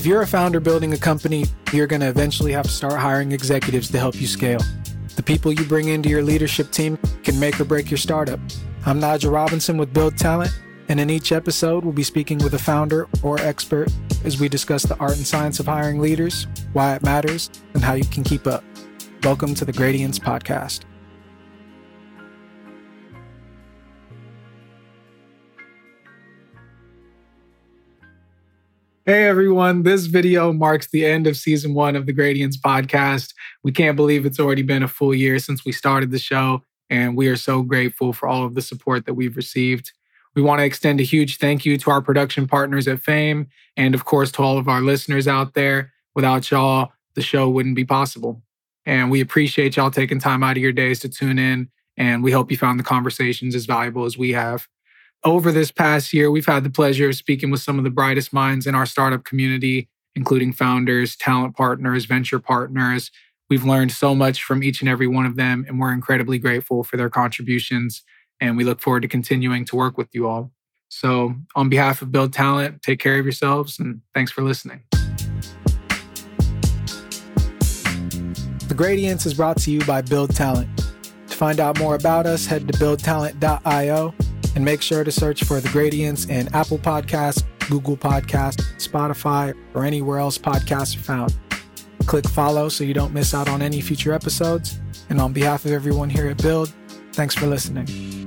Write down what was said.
If you're a founder building a company, you're going to eventually have to start hiring executives to help you scale. The people you bring into your leadership team can make or break your startup. I'm Nigel Robinson with Build Talent, and in each episode, we'll be speaking with a founder or expert as we discuss the art and science of hiring leaders, why it matters, and how you can keep up. Welcome to the Gradience Podcast. Hey everyone, this video marks the end of season one of the Gradience podcast. We can't believe it's already been a full year since we started the show, and we are so grateful for all of the support that we've received. We want to extend a huge thank you to our production partners at Fame, and of course to all of our listeners out there. Without y'all, the show wouldn't be possible. And we appreciate y'all taking time out of your days to tune in, and we hope you found the conversations as valuable as we have over this past year, we've had the pleasure of speaking with some of the brightest minds in our startup community, including founders, talent partners, venture partners. We've learned so much from each and every one of them, and we're incredibly grateful for their contributions. And we look forward to continuing to work with you all. So, on behalf of Build Talent, take care of yourselves and thanks for listening. The Gradience is brought to you by Build Talent. To find out more about us, head to buildtalent.io and make sure to search for The Gradience in Apple Podcasts, Google Podcasts, Spotify, or anywhere else podcasts are found. Click follow so you don't miss out on any future episodes. And on behalf of everyone here at Build, thanks for listening.